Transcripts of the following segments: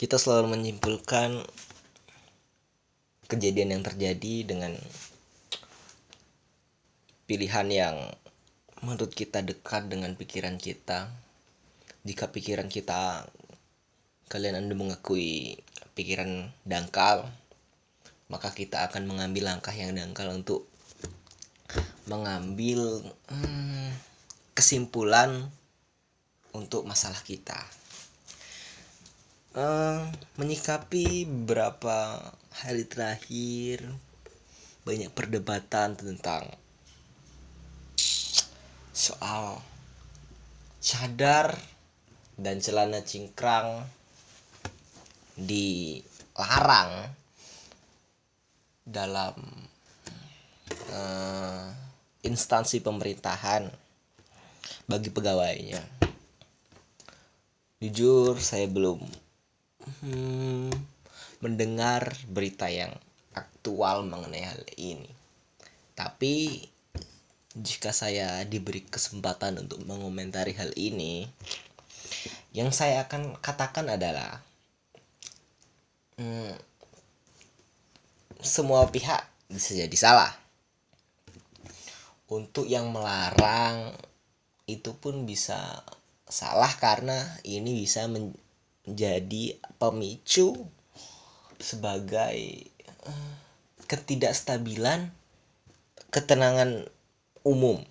kita selalu menyimpulkan kejadian yang terjadi dengan pilihan yang menurut kita dekat dengan pikiran kita. Jika pikiran kita kalian Anda mengakui pikiran dangkal, maka kita akan mengambil langkah yang dangkal untuk mengambil hmm, kesimpulan untuk masalah kita. Uh, menyikapi beberapa hari terakhir banyak perdebatan tentang soal cadar dan celana cingkrang dilarang dalam uh, instansi pemerintahan bagi pegawainya. Jujur saya belum hmm, mendengar berita yang aktual mengenai hal ini. Tapi jika saya diberi kesempatan untuk mengomentari hal ini, yang saya akan katakan adalah hmm, semua pihak bisa jadi salah. Untuk yang melarang itu pun bisa salah karena ini bisa menjadi pemicu sebagai uh, ketidakstabilan ketenangan umum.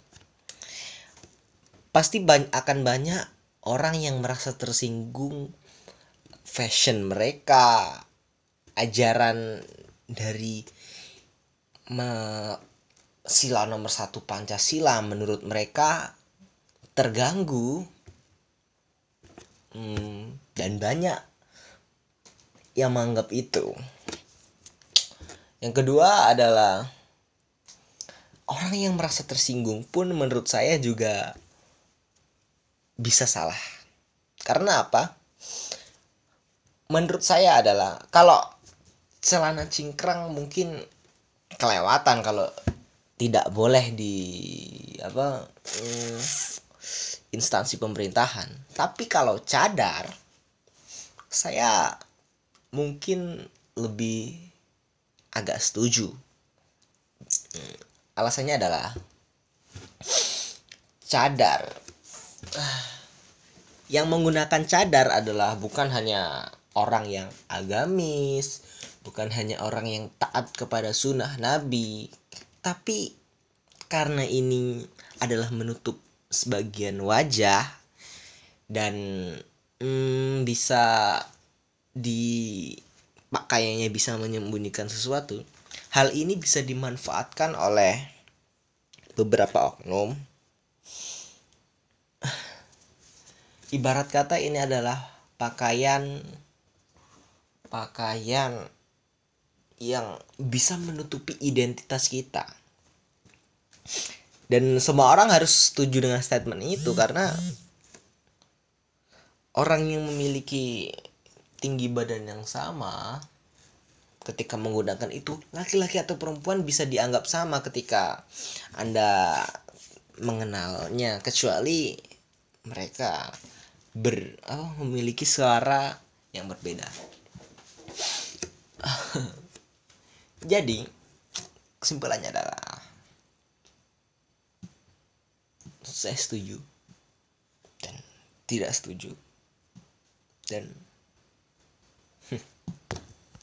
Pasti akan banyak orang yang merasa tersinggung fashion mereka, ajaran dari sila nomor satu Pancasila menurut mereka terganggu hmm, dan banyak yang menganggap itu. Yang kedua adalah orang yang merasa tersinggung pun menurut saya juga bisa salah. Karena apa? Menurut saya adalah kalau celana cingkrang mungkin kelewatan kalau tidak boleh di apa mm, instansi pemerintahan. Tapi kalau cadar saya mungkin lebih agak setuju. Mm, alasannya adalah cadar yang menggunakan cadar adalah bukan hanya orang yang agamis, bukan hanya orang yang taat kepada sunnah Nabi, tapi karena ini adalah menutup sebagian wajah dan hmm, bisa di pakaiannya bisa menyembunyikan sesuatu, hal ini bisa dimanfaatkan oleh beberapa oknum. Ibarat kata ini adalah pakaian pakaian yang bisa menutupi identitas kita dan semua orang harus setuju dengan statement itu karena orang yang memiliki tinggi badan yang sama ketika menggunakan itu laki-laki atau perempuan bisa dianggap sama ketika anda mengenalnya kecuali mereka ber oh, memiliki suara yang berbeda. Jadi, kesimpulannya adalah saya setuju. Dan tidak setuju. Dan hmm.